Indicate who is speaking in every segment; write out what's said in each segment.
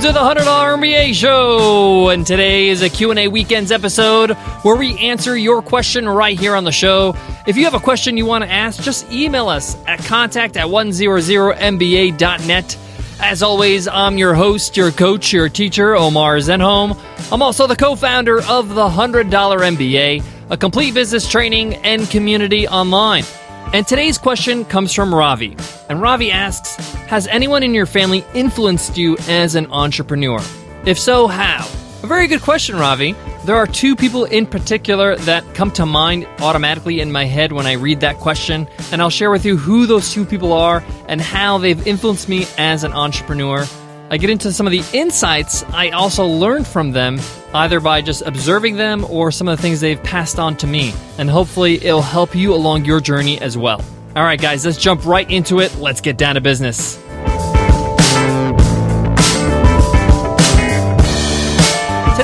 Speaker 1: to the $100 MBA show. And today is a Q&A weekends episode where we answer your question right here on the show. If you have a question you want to ask, just email us at contact at 100mba.net. As always, I'm your host, your coach, your teacher, Omar Zenhom. I'm also the co-founder of the $100 MBA, a complete business training and community online. And today's question comes from Ravi. And Ravi asks Has anyone in your family influenced you as an entrepreneur? If so, how? A very good question, Ravi. There are two people in particular that come to mind automatically in my head when I read that question, and I'll share with you who those two people are and how they've influenced me as an entrepreneur. I get into some of the insights I also learned from them, either by just observing them or some of the things they've passed on to me. And hopefully, it'll help you along your journey as well. All right, guys, let's jump right into it. Let's get down to business.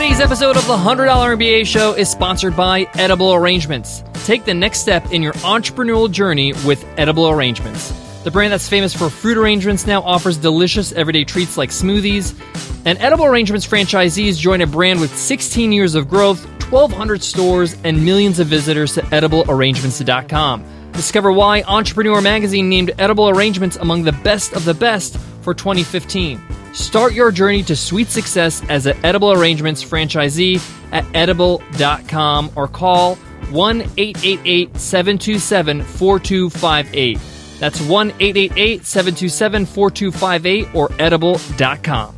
Speaker 1: Today's episode of the $100 MBA show is sponsored by Edible Arrangements. Take the next step in your entrepreneurial journey with Edible Arrangements. The brand that's famous for fruit arrangements now offers delicious everyday treats like smoothies. And Edible Arrangements franchisees join a brand with 16 years of growth, 1,200 stores, and millions of visitors to ediblearrangements.com. Discover why Entrepreneur Magazine named Edible Arrangements among the best of the best for 2015. Start your journey to sweet success as an Edible Arrangements franchisee at edible.com or call 1 888 727 4258. That's 1 888 727 4258 or edible.com.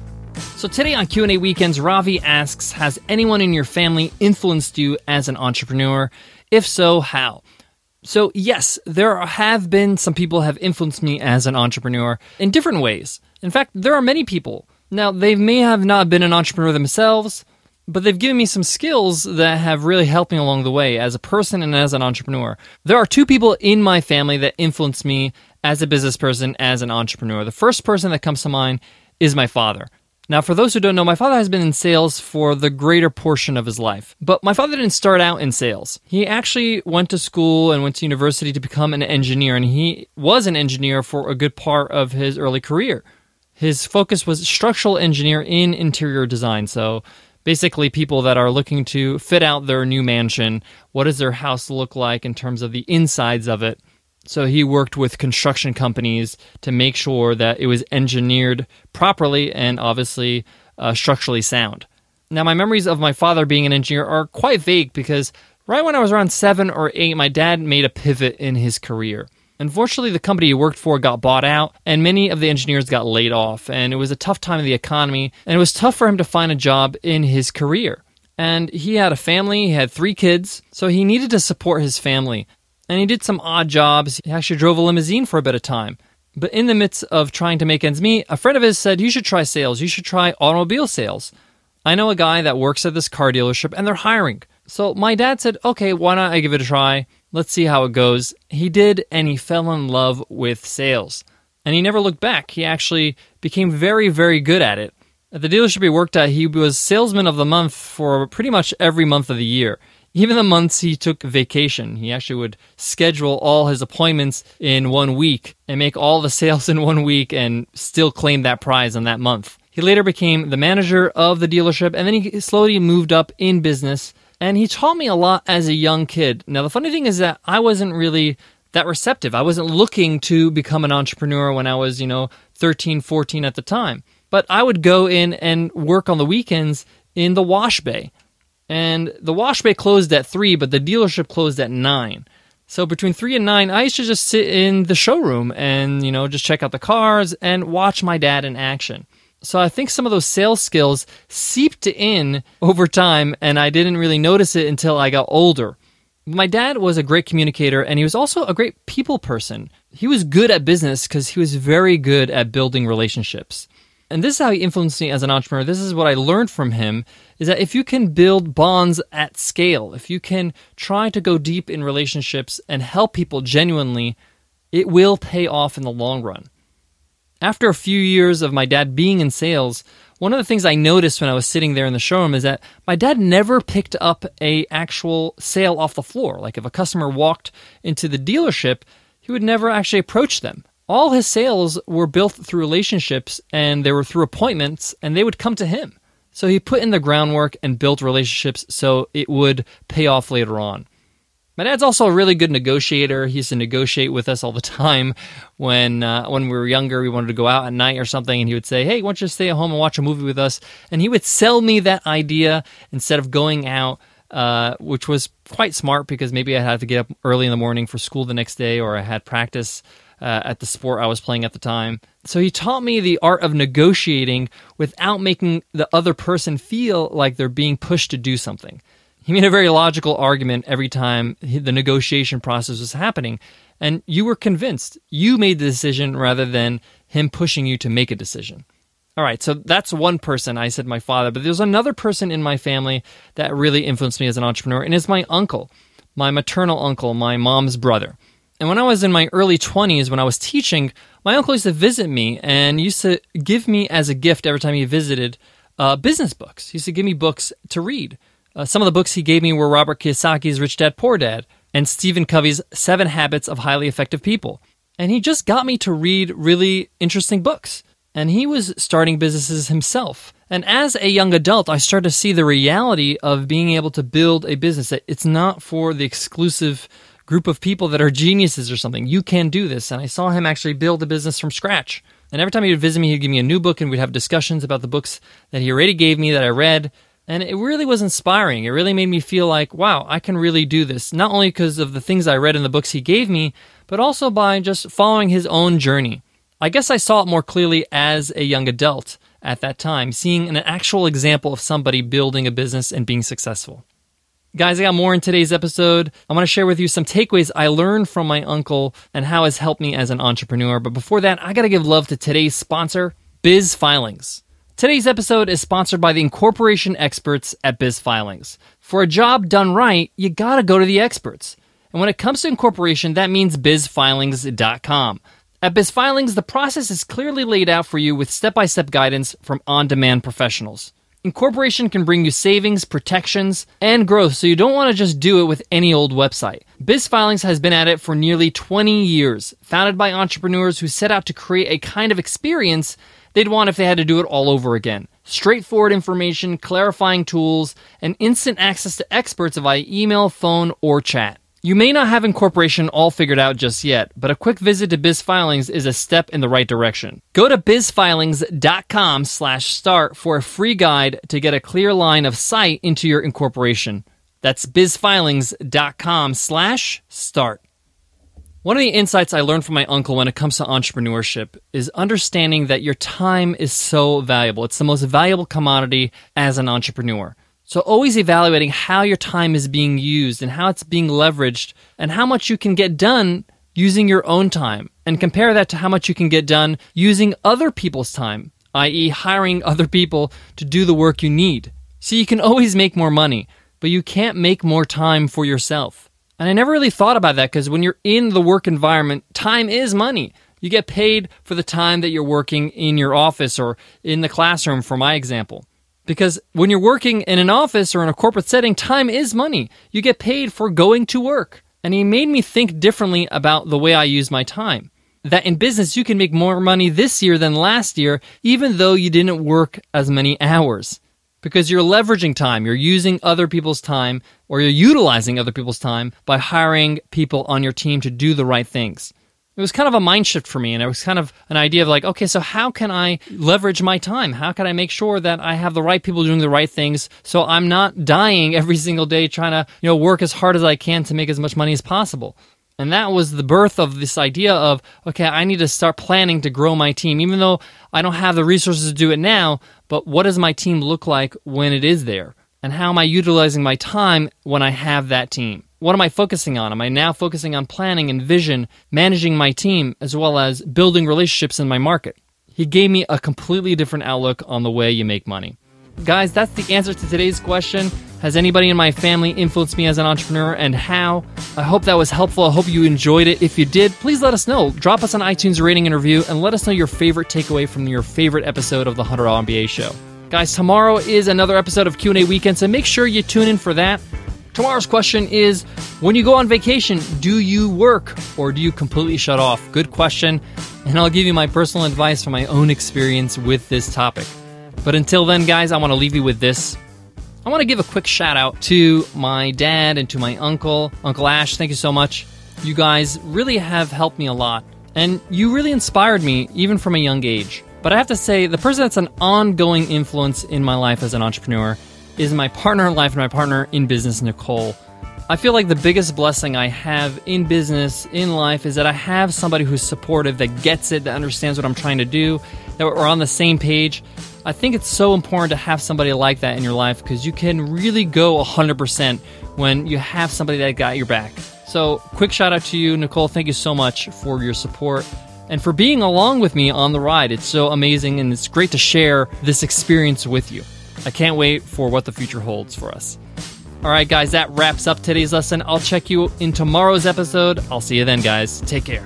Speaker 1: So today on Q&A Weekends, Ravi asks, has anyone in your family influenced you as an entrepreneur? If so, how? So yes, there have been some people have influenced me as an entrepreneur in different ways. In fact, there are many people. Now, they may have not been an entrepreneur themselves, but they've given me some skills that have really helped me along the way as a person and as an entrepreneur. There are two people in my family that influenced me as a business person, as an entrepreneur. The first person that comes to mind is my father. Now, for those who don't know, my father has been in sales for the greater portion of his life. But my father didn't start out in sales. He actually went to school and went to university to become an engineer, and he was an engineer for a good part of his early career. His focus was structural engineer in interior design. So basically people that are looking to fit out their new mansion. What does their house look like in terms of the insides of it? So he worked with construction companies to make sure that it was engineered properly and obviously uh, structurally sound. Now, my memories of my father being an engineer are quite vague because right when I was around seven or eight, my dad made a pivot in his career. Unfortunately, the company he worked for got bought out, and many of the engineers got laid off, and it was a tough time in the economy, and it was tough for him to find a job in his career. And he had a family, he had three kids, so he needed to support his family. And he did some odd jobs. He actually drove a limousine for a bit of time. But in the midst of trying to make ends meet, a friend of his said, You should try sales. You should try automobile sales. I know a guy that works at this car dealership and they're hiring. So my dad said, Okay, why not I give it a try? Let's see how it goes. He did, and he fell in love with sales. And he never looked back. He actually became very, very good at it. At the dealership he worked at, he was salesman of the month for pretty much every month of the year. Even the months he took vacation, he actually would schedule all his appointments in one week and make all the sales in one week and still claim that prize in that month. He later became the manager of the dealership and then he slowly moved up in business and he taught me a lot as a young kid. Now, the funny thing is that I wasn't really that receptive. I wasn't looking to become an entrepreneur when I was, you know, 13, 14 at the time. But I would go in and work on the weekends in the wash bay. And the wash bay closed at 3, but the dealership closed at 9. So between 3 and 9, I used to just sit in the showroom and, you know, just check out the cars and watch my dad in action. So I think some of those sales skills seeped in over time, and I didn't really notice it until I got older. My dad was a great communicator, and he was also a great people person. He was good at business because he was very good at building relationships. And this is how he influenced me as an entrepreneur. This is what I learned from him is that if you can build bonds at scale, if you can try to go deep in relationships and help people genuinely, it will pay off in the long run. After a few years of my dad being in sales, one of the things I noticed when I was sitting there in the showroom is that my dad never picked up a actual sale off the floor. Like if a customer walked into the dealership, he would never actually approach them. all his sales were built through relationships and they were through appointments and they would come to him. So he put in the groundwork and built relationships so it would pay off later on. My dad's also a really good negotiator. He used to negotiate with us all the time. When uh, when we were younger, we wanted to go out at night or something, and he would say, "Hey, why don't you stay at home and watch a movie with us?" And he would sell me that idea instead of going out, uh, which was quite smart because maybe I had to get up early in the morning for school the next day, or I had practice uh, at the sport I was playing at the time. So he taught me the art of negotiating without making the other person feel like they're being pushed to do something. He made a very logical argument every time the negotiation process was happening, and you were convinced. You made the decision rather than him pushing you to make a decision. All right, so that's one person. I said my father, but there's another person in my family that really influenced me as an entrepreneur, and it's my uncle, my maternal uncle, my mom's brother. And when I was in my early 20s, when I was teaching, my uncle used to visit me and used to give me as a gift every time he visited uh, business books. He used to give me books to read. Uh, some of the books he gave me were Robert Kiyosaki's Rich Dad Poor Dad and Stephen Covey's Seven Habits of Highly Effective People. And he just got me to read really interesting books. And he was starting businesses himself. And as a young adult, I started to see the reality of being able to build a business. That it's not for the exclusive group of people that are geniuses or something. You can do this. And I saw him actually build a business from scratch. And every time he would visit me, he'd give me a new book and we'd have discussions about the books that he already gave me that I read and it really was inspiring. It really made me feel like, wow, I can really do this. Not only because of the things I read in the books he gave me, but also by just following his own journey. I guess I saw it more clearly as a young adult at that time, seeing an actual example of somebody building a business and being successful. Guys, I got more in today's episode. I want to share with you some takeaways I learned from my uncle and how it's helped me as an entrepreneur. But before that, I got to give love to today's sponsor, Biz Filings. Today's episode is sponsored by the incorporation experts at Biz Filings. For a job done right, you gotta go to the experts. And when it comes to incorporation, that means bizfilings.com. At BizFilings, the process is clearly laid out for you with step by step guidance from on demand professionals. Incorporation can bring you savings, protections, and growth, so you don't want to just do it with any old website. BizFilings has been at it for nearly 20 years, founded by entrepreneurs who set out to create a kind of experience they'd want if they had to do it all over again. Straightforward information, clarifying tools, and instant access to experts via email, phone, or chat. You may not have incorporation all figured out just yet, but a quick visit to BizFilings is a step in the right direction. Go to bizfilings.com slash start for a free guide to get a clear line of sight into your incorporation. That's bizfilings.com slash start. One of the insights I learned from my uncle when it comes to entrepreneurship is understanding that your time is so valuable. It's the most valuable commodity as an entrepreneur. So always evaluating how your time is being used and how it's being leveraged and how much you can get done using your own time and compare that to how much you can get done using other people's time, i.e. hiring other people to do the work you need. So you can always make more money, but you can't make more time for yourself. And I never really thought about that because when you're in the work environment, time is money. You get paid for the time that you're working in your office or in the classroom, for my example. Because when you're working in an office or in a corporate setting, time is money. You get paid for going to work. And he made me think differently about the way I use my time. That in business, you can make more money this year than last year, even though you didn't work as many hours because you're leveraging time. You're using other people's time or you're utilizing other people's time by hiring people on your team to do the right things. It was kind of a mind shift for me, and it was kind of an idea of like, okay, so how can I leverage my time? How can I make sure that I have the right people doing the right things so I'm not dying every single day trying to, you know, work as hard as I can to make as much money as possible? And that was the birth of this idea of, okay, I need to start planning to grow my team, even though I don't have the resources to do it now. But what does my team look like when it is there? And how am I utilizing my time when I have that team? What am I focusing on? Am I now focusing on planning and vision, managing my team, as well as building relationships in my market? He gave me a completely different outlook on the way you make money. Guys, that's the answer to today's question. Has anybody in my family influenced me as an entrepreneur and how? I hope that was helpful. I hope you enjoyed it. If you did, please let us know. Drop us an iTunes rating and review and let us know your favorite takeaway from your favorite episode of the $100 MBA show. Guys, tomorrow is another episode of Q&A weekend, so make sure you tune in for that. Tomorrow's question is when you go on vacation, do you work or do you completely shut off? Good question. and I'll give you my personal advice from my own experience with this topic. But until then, guys, I want to leave you with this. I want to give a quick shout out to my dad and to my uncle, Uncle Ash. Thank you so much. You guys really have helped me a lot, and you really inspired me even from a young age. But I have to say, the person that's an ongoing influence in my life as an entrepreneur is my partner in life and my partner in business, Nicole. I feel like the biggest blessing I have in business, in life, is that I have somebody who's supportive, that gets it, that understands what I'm trying to do, that we're on the same page. I think it's so important to have somebody like that in your life because you can really go 100% when you have somebody that got your back. So, quick shout out to you, Nicole. Thank you so much for your support and for being along with me on the ride. It's so amazing and it's great to share this experience with you. I can't wait for what the future holds for us. All right, guys, that wraps up today's lesson. I'll check you in tomorrow's episode. I'll see you then, guys. Take care.